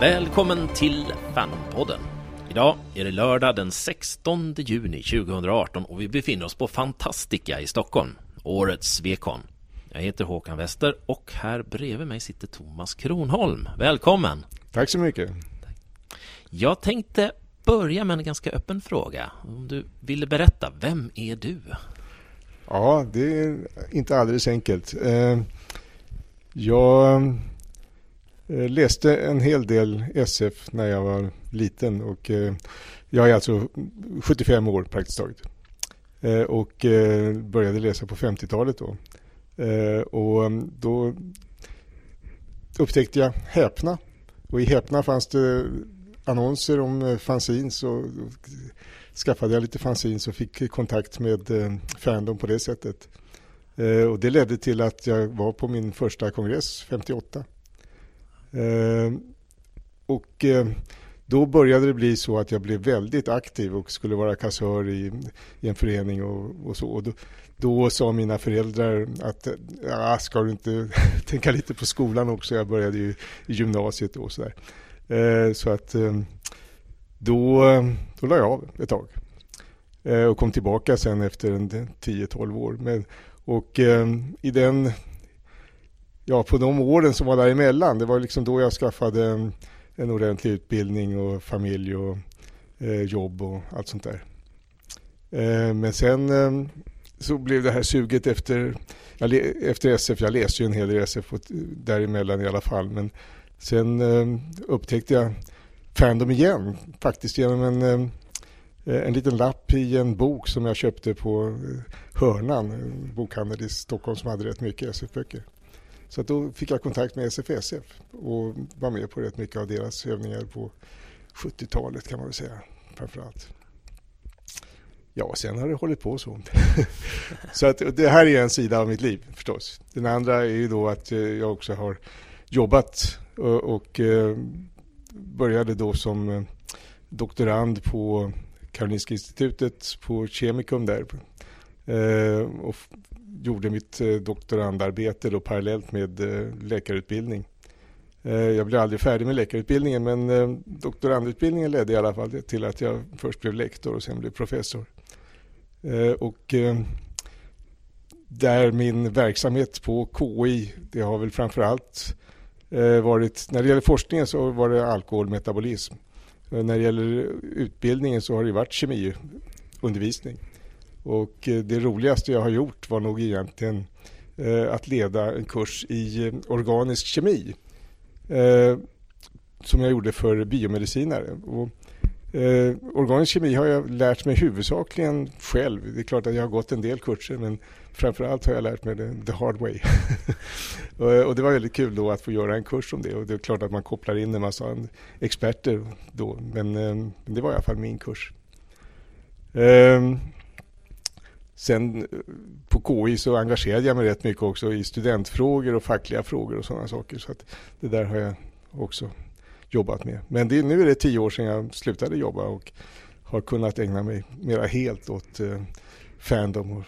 Välkommen till Fanpodden. Idag är det lördag den 16 juni 2018 och vi befinner oss på Fantastica i Stockholm, årets Svekon. Jag heter Håkan Wester och här bredvid mig sitter Thomas Kronholm. Välkommen! Tack så mycket! Jag tänkte börja med en ganska öppen fråga. Om du ville berätta, vem är du? Ja, det är inte alldeles enkelt. Eh, jag Eh, läste en hel del SF när jag var liten och eh, jag är alltså 75 år praktiskt taget. Eh, och började läsa på 50-talet då. Och mm, då upptäckte jag Häpna. Och i Häpna fanns det annonser om fanzines och skaffade jag lite fanzines och fick kontakt med Fandom på det sättet. Och det ledde till att jag var på min första kongress 58. Ehm, och eh, då började det bli så att jag blev väldigt aktiv och skulle vara kassör i, i en förening och, och så. Och då, då, sa mina föräldrar att ja, ska du inte tänka lite på skolan också? Jag började ju i gymnasiet och sådär. Eh, så att ehm, då, då la jag av ett tag eh, och kom tillbaka sen efter 10-12 år. Men, och ehm, i den, ja på de åren som var däremellan, det var liksom då jag skaffade en, en ordentlig utbildning och familj och eh, jobb och allt sånt där. Eh, men sen eh, så blev det här suget efter, efter SF, jag läste ju en hel del SF eh, däremellan i alla fall, men Sen eh, upptäckte jag Fandom igen, faktiskt genom en, eh, eh, en liten lapp i en bok som jag köpte på Hörnan, en bokhandel i Stockholm som hade rätt mycket SF-böcker. Så då fick jag kontakt med SFSF och var med på rätt mycket av deras övningar på 70-talet kan man väl säga framförallt. Ja, sen har det hållit på så. så att det här är en sida av mitt liv förstås. Den andra är ju då att eh, jag också har jobbat eh, och eh, började då som doktorand på Karolinska institutet på Kemikum där. Och gjorde mitt eh, doktorandarbete då parallellt med eh, läkarutbildning. Eh, jag blev aldrig färdig med läkarutbildningen men doktorandutbildningen ledde i alla fall till att jag först blev lektor och sen blev professor. Och där min verksamhet på KI, det har väl framförallt varit, när det gäller forskningen så var det alkoholmetabolism. När det gäller utbildningen så har det varit kemiundervisning. Och eh, det roligaste jag har gjort var nog egentligen eh, att leda en kurs i eh, organisk kemi som jag gjorde för biomedicinare. Och Eh, organisk kemi har jag lärt mig huvudsakligen själv. Det är klart att jag har gått en del kurser men framförallt har jag lärt mig det the hard way. och, det var väldigt kul då att få göra en kurs om det och det är klart att man kopplar in en massa experter då men eh, det var i alla fall min kurs. Eh, sen eh, på KI så engagerade jag mig rätt mycket också i studentfrågor och fackliga frågor och sådana saker så att det där har jag också jobbat med. Men det, nu är det tio år sedan jag slutade jobba och har kunnat ägna mig mera helt åt eh, Fandom och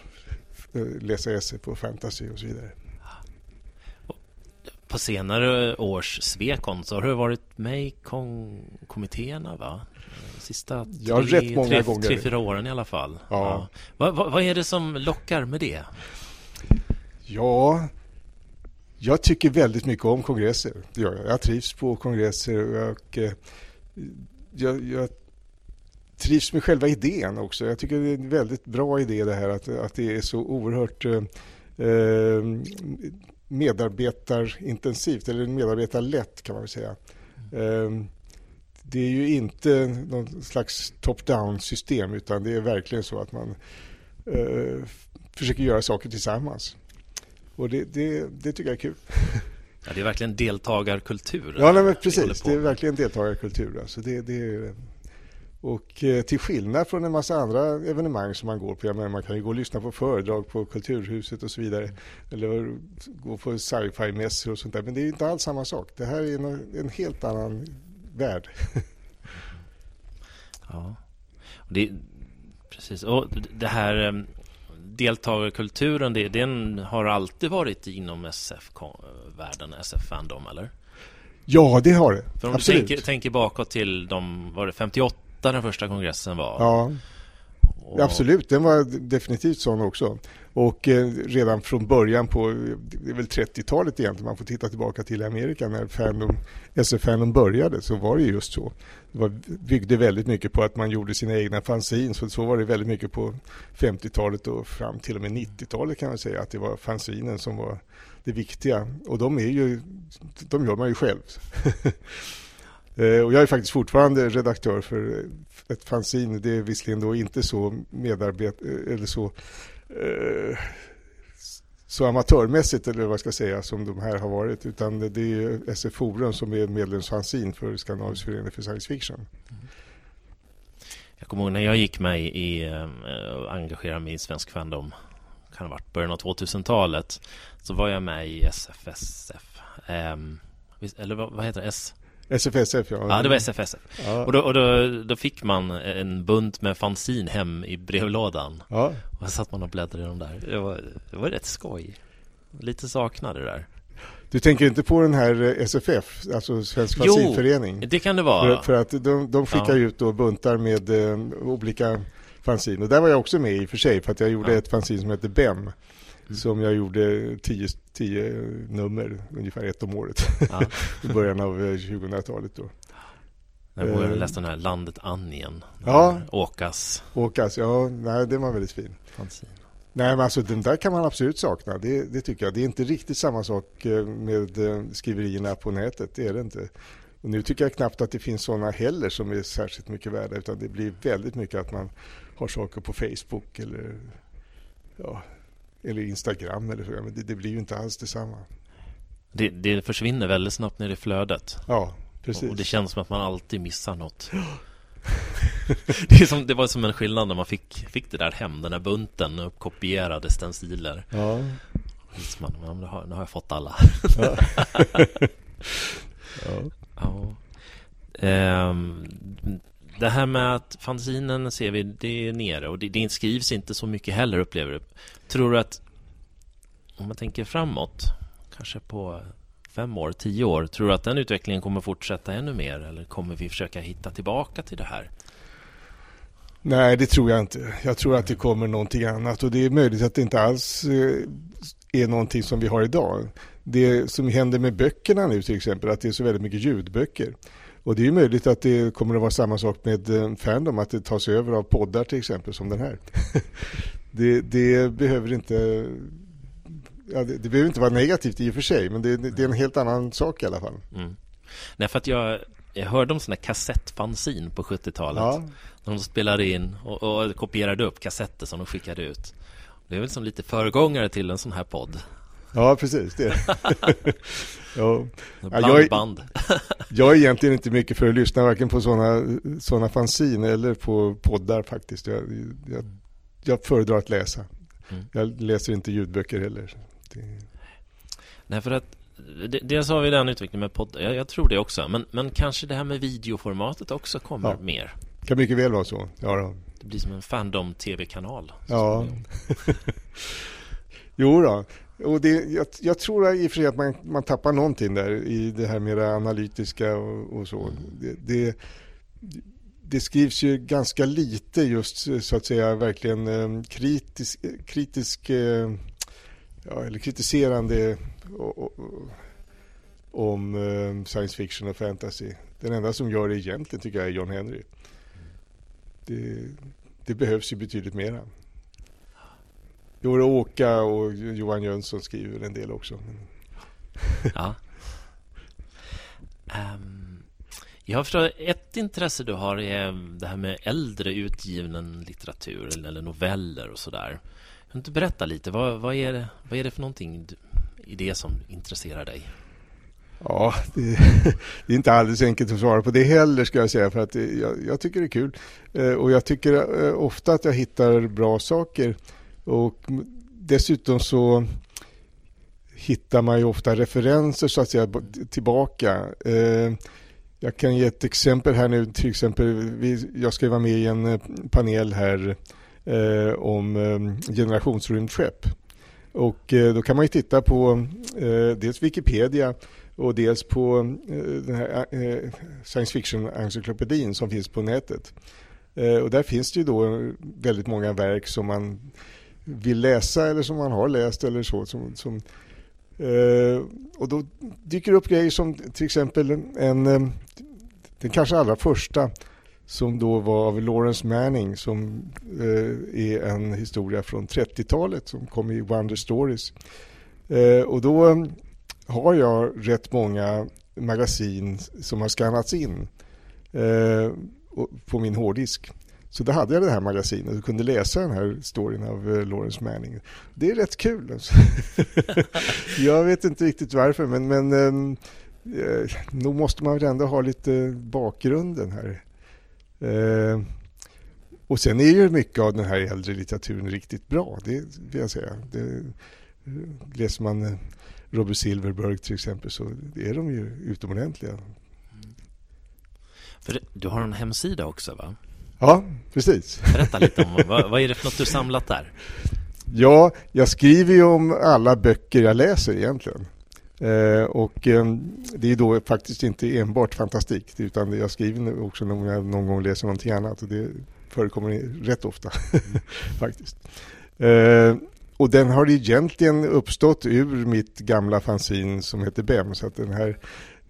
eh, läsa essay på fantasy och så vidare. På senare års Svekon så har du varit med i kommittéerna va? Sista tre, ja, rätt många tre, gånger. tre, fyra åren i alla fall. Ja. ja. Vad, vad, vad är det som lockar med det? Ja, jag tycker väldigt mycket om kongresser. Jag, jag trivs på kongresser och eh, jag, jag, trivs med själva idén också. Jag tycker det är en väldigt bra idé det här att, att det är så oerhört eh, eh medarbetarintensivt eller medarbetarlätt kan man väl säga. Eh, det är ju inte någon slags top-down system utan det är verkligen så att man eh, försöker göra saker tillsammans. Och det, det, det tycker jag är kul. Ja, det är verkligen deltagarkultur. Ja, nej, men precis. Det är verkligen deltagarkultur. Alltså det, det och eh, till skillnad från en massa andra evenemang som man går på, menar, man kan ju gå och lyssna på föredrag på Kulturhuset och så vidare, eller gå på sci-fi-mässor och sånt där, men det är inte alls samma sak. Det här är en, en helt annan värld. Ja, det, precis. Och det här eh, deltagarkulturen, det, den har alltid varit inom SF-världen, SF-fandom, eller? Ja, det har det. För om Absolut. du tänker, tänker bakåt till de, var det 58 den första kongressen var? Ja, Och- absolut. Den var definitivt sån också. Och eh, redan från början på, det är väl 30-talet egentligen, man får titta tillbaka till Amerika när fandom, SF-fandom började så var det just så. Det var, byggde väldigt mycket på att man gjorde sina egna fanzines. Så, så var det väldigt mycket på 50-talet och fram till och med 90-talet kan man säga att det var fanzinen som var det viktiga. Och de är ju, de gör man ju själv. Eh, och jag är faktiskt fortfarande redaktör för ett fanzine. Det är visserligen då inte så medarbet eh, eller så eh, så amatörmässigt eller vad jag ska säga som de här har varit utan det är SF Forum som är medlemsfansin för Skandinavisk förening för science fiction. Mm. Jag kommer ihåg när jag gick med i eh, och engagerade mig i svensk fandom kan ha varit början av 2000-talet så var jag med i SFSF ehm, eller vad, vad heter det? S? SFSF ja. Ja, det var SFSF Ja. Och, då, och då, då fick man en bunt med fanzin hem i brevlådan Ja. Och så satt man och bläddrade i dem där Det var, det var rätt skoj Lite saknade det där Du tänker inte på den här eh, SFF, alltså Svensk Jo. fanzinförening? Det kan det För, vara för att de, de skickar Ja. ut då buntar med eh, olika fanzin. Och där var jag också med i och för sig för att jag gjorde Ja. ett fanzin som hette BEM. Mm. Som jag gjorde tio, tio nummer, ungefär ett om året. ja. I början av eh, 2000-talet då. Jag vågade Eh. läsa den här Landet Anjen Ja. Åkas Åkas, ja, nej, den var väldigt fin. fanzin Nej, men alltså den där kan man absolut sakna. Det, det tycker jag. Det är inte riktigt samma sak eh, med eh, skriverierna på nätet. Det är det inte. Och nu tycker jag knappt att det finns sådana heller som är särskilt mycket värda. Utan det blir väldigt mycket att man har saker på Facebook eller, ja, eller Instagram eller så. Men det, det blir ju inte alls detsamma. det, det försvinner väldigt snabbt ner i flödet Ja, precis. Och det känns som att man alltid missar något det, som, det var som en skillnad när man fick, fick det där hem, den där bunten uppkopierade stenciler Ja. Man, men nu, har, nu har jag fått alla Ja. ja. ja. Ehm, det här med att fanzinen ser vi, det är nere och det, det skrivs inte så mycket heller upplever du Tror du att Om man tänker framåt Kanske på fem år, tio år Tror du att den utvecklingen kommer fortsätta ännu mer Eller kommer vi försöka hitta tillbaka till det här? Nej, det tror jag inte. Jag tror att det kommer någonting annat och det är möjligt att det inte alls eh, är någonting som vi har idag. Det som händer med böckerna nu till exempel, att det är så väldigt mycket ljudböcker. Och det är ju möjligt att det kommer att vara samma sak med eh, Fandom, att det tas över av poddar till exempel som den här. det, det behöver inte Ja, det, det behöver inte vara negativt i och för sig, men det, det är en helt annan sak i alla fall. Mm. Nej, för att jag, jag hörde om sådana kassettfanzin på 70-talet Ja, När de spelade in och, och kopierade upp kassetter som de skickade ut Det är väl som lite föregångare till en sån här podd ja precis. Det. ja. jag Blandband Jag är egentligen inte mycket för att lyssna varken på sådana såna fanzine eller på poddar faktiskt. Jag, jag, jag föredrar att läsa. Mm. Jag läser inte ljudböcker heller. Det, Nej, för att det- Dels har vi den utvecklingen med poddar, jag, jag tror det också men, men kanske det här med videoformatet också kommer Ja. mer kan mycket väl vara så. Ja, då. Det blir som en Fandom-tv-kanal ja. jo då. Och det, jag, jag tror i och för sig att man, man tappar någonting där i det här mera analytiska och, och så. Det, det, det skrivs ju ganska lite just så att säga verkligen eh, kritisk, kritisk eh, ja, eller kritiserande o- o- o- om eh, science fiction och fantasy. Den enda som gör det egentligen tycker jag är John Henry. Det, det behövs ju betydligt mera. Jo, det Åka och Johan Jönsson skriver en del också. Men, Ja Ehm, Jag förstår, ett intresse du har är det här med äldre utgiven litteratur eller- eller noveller och sådär Kan du inte berätta lite, vad, vad, är det, vad är det för någonting du, i det som intresserar dig? Ja, det, det är inte alldeles enkelt att svara på det heller ska jag säga för att det, jag, jag tycker det är kul. Eh, och jag tycker eh, ofta att jag hittar bra saker. Och dessutom så hittar man ju ofta referenser så att säga tillbaka. Eh, jag kan ge ett exempel här nu, till exempel jag ska vara med i en eh, panel här eh, om generationsrymdskepp. Och då kan man ju titta på dels Wikipedia och dels på den här science fiction-encyklopedin som finns på nätet. Och där finns det ju då väldigt många verk som man vill läsa eller som man har läst eller så. Som, som eh, och då dyker det upp grejer som till exempel en, eh, den kanske allra första som då var av Lawrence Manning som eh, är en historia från 30-talet som kom i Wonder Stories. Eh, och då eh, har jag rätt många magasin som har skannats in eh, på min hårddisk. Så då hade jag det här magasinet och kunde läsa den här storyn av eh, Lawrence Manning. Det är rätt kul. Alltså. jag vet inte riktigt varför men, men ehm, eh, nog måste man väl ändå ha lite bakgrunden här. Eh, och sen är ju mycket av den här äldre litteraturen riktigt bra, det vill jag säga. Det, eh, läser man eh, Robert Silverberg till exempel så är de ju utomordentliga. För du har en hemsida också va? Ja, precis. Berätta lite om vad, vad är det för något du samlat där? Ja, jag skriver ju om alla böcker jag läser egentligen. Eh, och eh, det är då faktiskt inte enbart fantastik utan jag skriver också när jag någon gång läser någonting annat och det förekommer rätt ofta faktiskt. Eh, och den har egentligen uppstått ur mitt gamla fanzin som heter BEM så att den här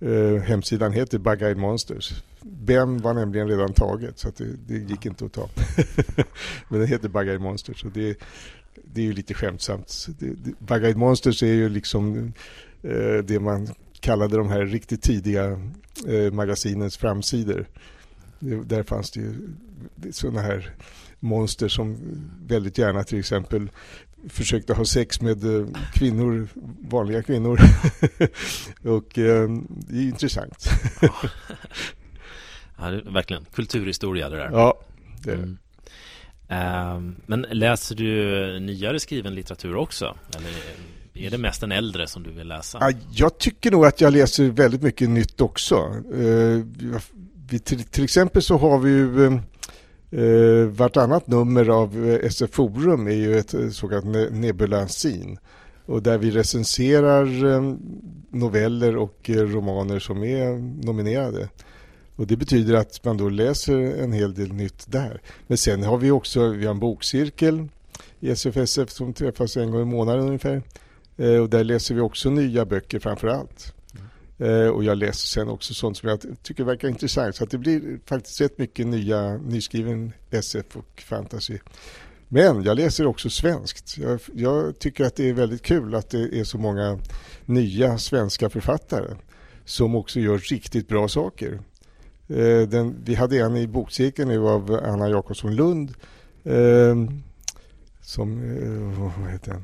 eh, hemsidan heter Bug Monsters. BEM var nämligen redan taget så det, det gick inte att ta. Men den heter Bug Monsters och det, det är ju lite skämtsamt. Bug Monsters är ju liksom Eh, det man kallade de här riktigt tidiga eh, magasinens framsidor. Där fanns det ju sådana här monster som väldigt gärna till exempel försökte ha sex med eh, kvinnor, vanliga kvinnor. och det är intressant. ja, det verkligen kulturhistoria det där. Ja, det är det. Mm. Uh, men läser du nyare skriven litteratur också? Eller är det mest den äldre som du vill läsa? Ja, jag tycker nog att jag läser väldigt mycket nytt också. Uh, vi, till, till, exempel så har vi ju uh, vartannat nummer av SF Forum är ju ett så kallat nebulansin och där vi recenserar noveller och romaner som är nominerade. Och Det betyder att man då läser en hel del nytt där. Men sen har vi också vi har en bokcirkel i SFSF som träffas en gång i månaden ungefär. Eh, och där läser vi också nya böcker framför allt. Eh, och jag läser sen också sånt som jag tycker verkar intressant. Så att det blir faktiskt rätt mycket nya, nyskriven SF och fantasy. Men jag läser också svenskt. Jag, jag, tycker att det är väldigt kul att det är så många nya svenska författare som också gör riktigt bra saker. Eh, den, vi hade en i bokcirkeln nu av Anna Jakobsson Lund. Eh, som, eh, vad heter den?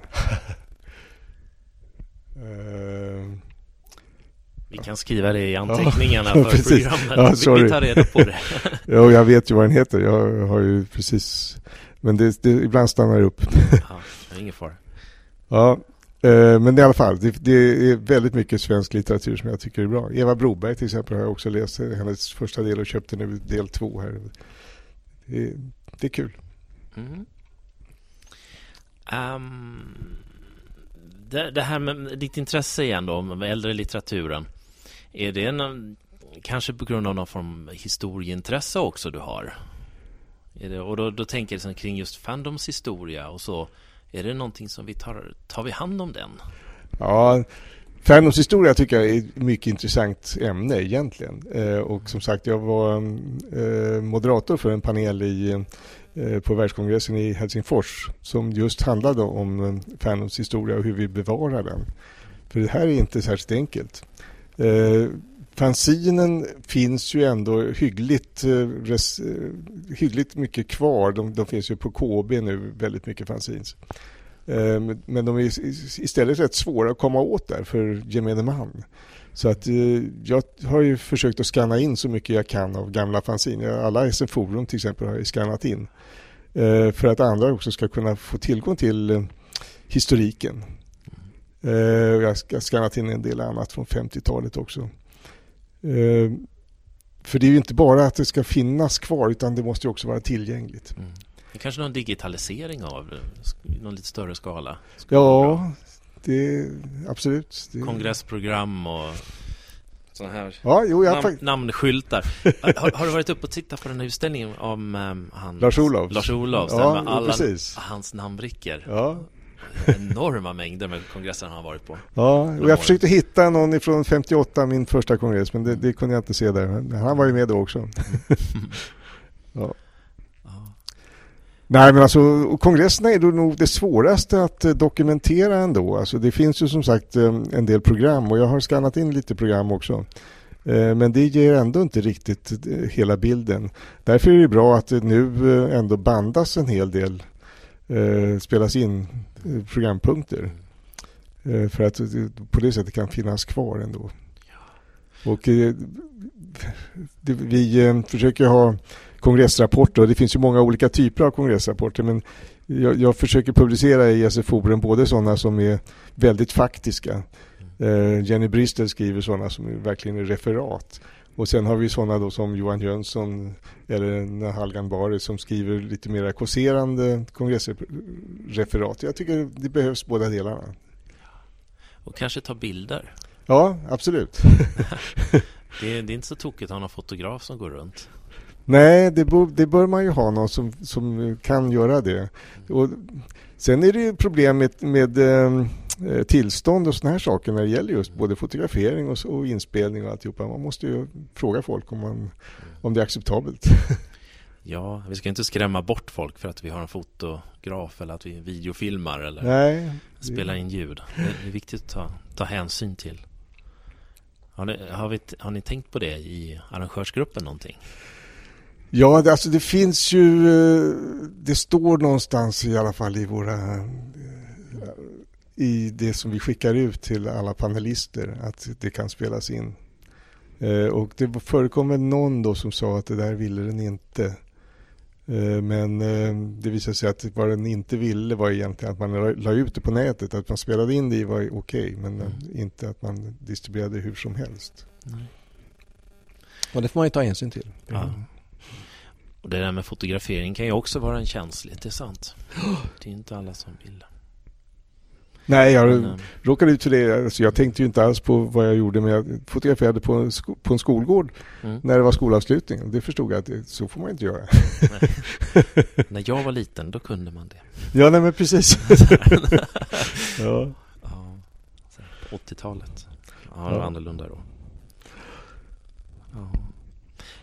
Uh, vi kan skriva det i anteckningarna ja, för precis. programmet. Ja, vi tar reda på det. ja, jag vet ju vad den heter. Jag har ju precis... Men det, det, ibland stannar det upp. ja, ingen fara. Ja, Eh, men i alla fall. Det, det, är väldigt mycket svensk litteratur som jag tycker är bra. Eva Broberg till exempel har jag också läst hennes första del och köpte nu del två här. Det, det är kul. Mm. Um, det, det, här med ditt intresse igen då, med äldre litteraturen. Är det någon, kanske på grund av någon form av historieintresse också du har? Det, och då, då tänker jag liksom kring just Fandoms historia och så. Är det någonting som vi tar, tar vi hand om den? Ja, Fandoms historia tycker jag är ett mycket intressant ämne egentligen. Eh, och som sagt, jag var eh, moderator för en panel i eh, på världskongressen i Helsingfors som just handlade om eh, Fandoms historia och hur vi bevarar den. För det här är inte särskilt enkelt. Fanzinen finns ju ändå hyggligt, eh, res, eh, hyggligt mycket kvar. De, de, finns ju på KB nu, väldigt mycket fanzines. Ehm, men de är istället rätt svåra att komma åt där för gemene man. Så att eh, jag har ju försökt att skanna in så mycket jag kan av gamla fanzine. Alla SM Forum till exempel har jag skannat in. För att andra också ska kunna få tillgång till historiken. Jag har skannat in en del annat från 50-talet också. För det är ju inte bara att det ska finnas kvar utan det måste också vara tillgängligt. Mm. Det är kanske någon digitalisering av någon lite större skala? Ja, det, absolut. Det... Kongressprogram och sådana här Ja, jo, jag har nam- fakt- namnskyltar. har, har du varit uppe och tittat på den här utställningen om um, hans, Lars-Olofs. Lars-Olofs, Ja, där med jo, alla precis. hans namnbrickor. Ja, Enorma mängder med kongresser han har varit på. ja. Och jag försökte hitta någon ifrån 58, min första kongress, men det, det kunde jag inte se där. Men Han var ju med då också. ja. Nej men alltså kongresserna är då nog det svåraste att eh, dokumentera ändå. Alltså det finns ju som sagt eh, en del program och jag har skannat in lite program också. Eh, Men det ger ändå inte riktigt hela bilden. Därför är det bra att det nu ändå bandas en hel del, eh, spelas in eh, programpunkter. Eh, För att det på det sättet kan finnas kvar ändå. Och eh, det, vi eh, försöker ha kongressrapporter och det finns ju många olika typer av kongressrapporter men jag, jag försöker publicera i SF-forum både sådana som är väldigt faktiska. Eh, Jenny Brister skriver sådana som verkligen är referat. Och sen har vi sådana då som Johan Jönsson eller Nahal Ganbari som skriver lite mer kåserande kongressreferat. Jag tycker det behövs båda delarna. Och kanske ta bilder. Ja, absolut. Det är, det är inte så tokigt att ha någon fotograf som går runt. Nej, det, bör, det bör man ju ha någon som, som kan göra det. Och sen är det ju problem med, med eh, tillstånd och såna här saker när det gäller just både fotografering och, och inspelning och alltihopa. Man måste ju fråga folk om, man, om det är acceptabelt. Ja, vi ska inte skrämma bort folk för att vi har en fotograf eller att vi videofilmar eller Nej. spelar in ljud. Det det är viktigt att ta, ta hänsyn till. Har ni, har, vi, har ni tänkt på det i arrangörsgruppen någonting? Ja, det, alltså det finns ju... eh, Det står någonstans i alla fall i våra... I det som vi skickar ut till alla panelister att det kan spelas in. Eh, Och det förekommer någon då som sa att det där ville den inte. Eh, Men eh, det visade sig att vad den inte ville var egentligen att man la- ut det på nätet. Att man spelade in det i var okej men eh, inte att man distribuerade hur som helst. Nej. Och det får man ju ta hänsyn till. Ja. Och det där med fotografering kan ju också vara en känsligt, det är sant. Det är inte alla som vill. Nej, jag Men, eh, råkade ut för det. Alltså jag tänkte ju inte alls på vad jag gjorde men jag fotograferade på en, sko- på en skolgård mm. när det var skolavslutning. Det förstod jag att det, så får man inte göra. När jag var liten, då kunde man det. Ja, nej men precis. ja. Ja, så här på 80-talet. Ja, det var Ja. annorlunda då. Ja.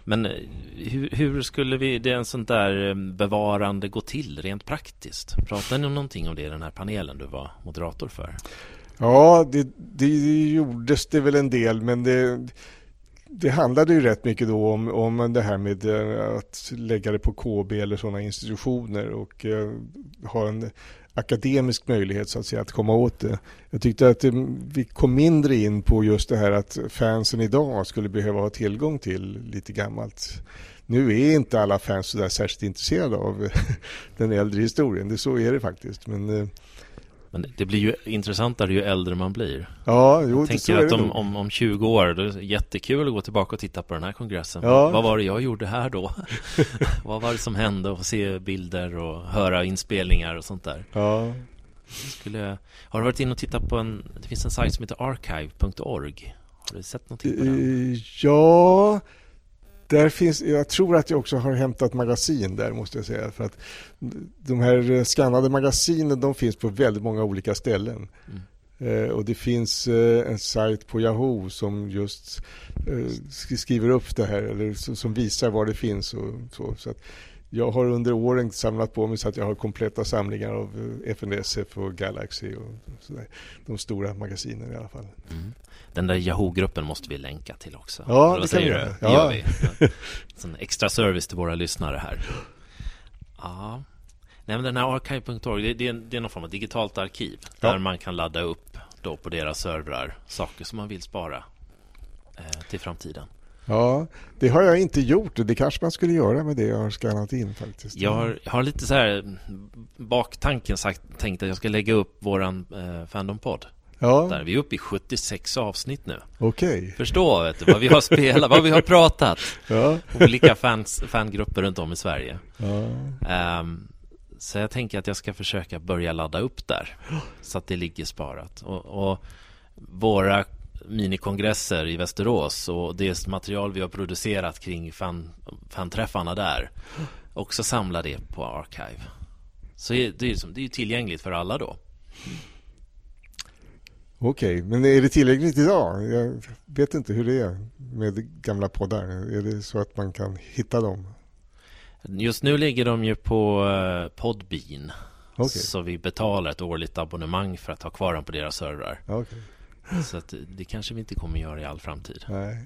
Men eh, hur, hur skulle vi, det är en sån där eh, bevarande gå till rent praktiskt? Pratar ni om någonting om det i den här panelen du var moderator för? ja, det, det gjordes det väl en del men det, det handlade ju rätt mycket då om, om det här med eh, att lägga det på KB eller sådana institutioner och eh, ha en akademisk möjlighet så att säga att komma åt det. Jag tyckte att eh, vi kom mindre in på just det här att fansen idag skulle behöva ha tillgång till lite gammalt. Nu är inte alla fans så där särskilt intresserade av den äldre historien, det så är det faktiskt. Men eh, men det blir ju intressantare ju äldre man blir. ja, jo, Jag det, tänker att det om, om, om 20 år, då är det jättekul att gå tillbaka och titta på den här kongressen. Ja. Vad var det jag gjorde här då? Vad var det som hände? Och se bilder och höra inspelningar och sånt där. Ja. Skulle, har du varit inne och tittat på en, det finns en sajt som heter archive.org. Har du sett någonting på den? Eh, Ja, där finns, jag tror att jag också har hämtat magasin där måste jag säga. För att de här skannade magasinen de finns på väldigt många olika ställen. Mm. Eh, och det finns eh, en sajt på Yahoo som just eh, sk- skriver upp det här eller så, som visar var det finns. Och, så, så att jag har under åren samlat på mig så att jag har kompletta samlingar av eh, FNSF och Galaxy och sådär. De stora magasinen i alla fall. Mm. Den där Yahoo-gruppen måste vi länka till också. Ja, Eller det kan vi göra. Ja. Gör vi. Sån extra service till våra lyssnare här. Ja. Nej, men den här archive.org, det, det, är, det är någon form av digitalt arkiv Ja. där man kan ladda upp då på deras servrar saker som man vill spara eh, till framtiden. Ja, det har jag inte gjort. Det kanske man skulle göra med det jag har skannat in faktiskt. Jag har, jag har lite så här mm, baktanken sagt, tänkt att jag ska lägga upp våran eh, Fandom-podd. Ja, Där vi är uppe i 76 avsnitt nu. okej. Förstå vet du, vad vi har spelat, vad vi har pratat. Ja, Olika fans, fangrupper runt om i Sverige. ja. Ehm, så jag tänker att jag ska försöka börja ladda upp där. Så att det ligger sparat. Och, och våra minikongresser i Västerås och det material vi har producerat kring fan, fanträffarna där också samla det på Archive. Så det är, det är tillgängligt för alla då. Okej, men är det tillgängligt idag? Jag vet inte hur det är med gamla poddar. Är det så att man kan hitta dem? Just nu ligger de ju på eh, Podbean. Okay. Så vi betalar ett årligt abonnemang för att ha kvar dem på deras servrar. Okay. Så det kanske vi inte kommer göra i all framtid. Nej.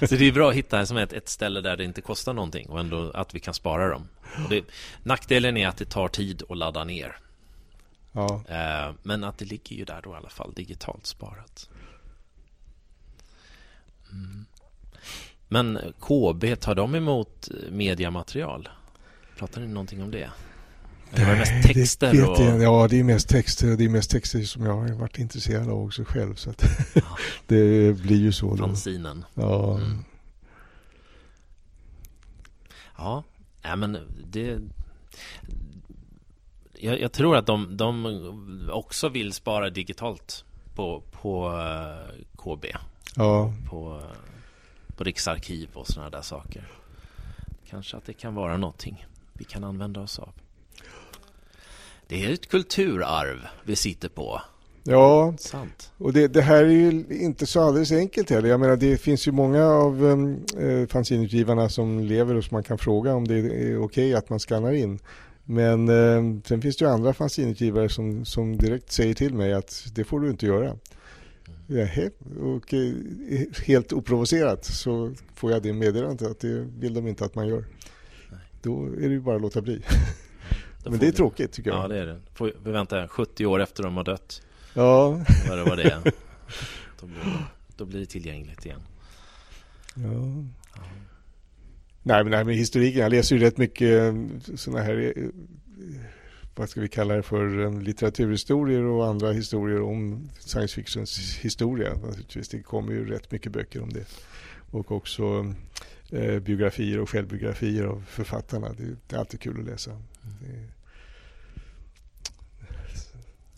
så det är bra att hitta som ett, ett ställe där det inte kostar någonting och ändå att vi kan spara dem. Det, nackdelen är att det tar tid att ladda ner. Ja. Eh, men att det ligger ju där då i alla fall digitalt sparat. Mm. Men KB, tar de emot mediamaterial? Pratar ni någonting om det? Det var mest texter det och... Jag. Ja, det är mest texter. Det är mest texter som jag har varit intresserad av också själv. Så ja. det blir ju så. Fanzinen. Ja. Mm. Ja, ja men det... Jag, jag, tror att de, de också vill spara digitalt på, på eh, KB. Ja. På, på Riksarkiv och sådana där saker. Kanske att det kan vara någonting vi kan använda oss av. Det är ett kulturarv vi sitter på. Ja, Sant. och det, det, här är ju inte så alldeles enkelt heller. Jag menar, det finns ju många av eh, fanzinutgivarna som lever och som man kan fråga om det är okej okay att man skannar in. Men eh, sen finns det ju andra fanzinutgivare som, som direkt säger till mig att det får du inte göra. Mm. och eh, helt oprovocerat så får jag det meddelandet att det vill de inte att man gör. Nej. Då är det ju bara att låta bli. Men det är tråkigt tycker jag. Ja, det är det. Får vi vänta 70 år efter de har dött. Ja. Vad det var det Då blir, då blir det tillgängligt igen. Ja. ja. Nej, men, nej, men historiken. Jag läser ju rätt mycket eh, sådana här eh, vad ska vi kalla det för, eh, litteraturhistorier och andra historier om science fictions historia. Naturligtvis. Det kommer ju rätt mycket böcker om det. Och också eh, biografier och självbiografier av författarna. Det, det, är alltid kul att läsa. Det...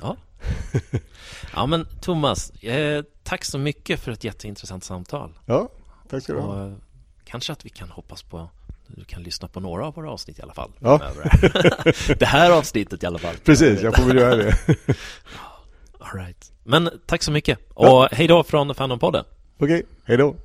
Ja. ja, men Thomas, eh, tack så mycket för ett jätteintressant samtal. Ja, tack ska du ha. Eh, kanske att vi kan hoppas på du kan lyssna på några av våra avsnitt i alla fall. Ja. det här avsnittet i alla fall. Precis, jag får väl göra det. All right. Men tack så mycket och ja. hej då från Fandompodden. Okej, okay, hej då.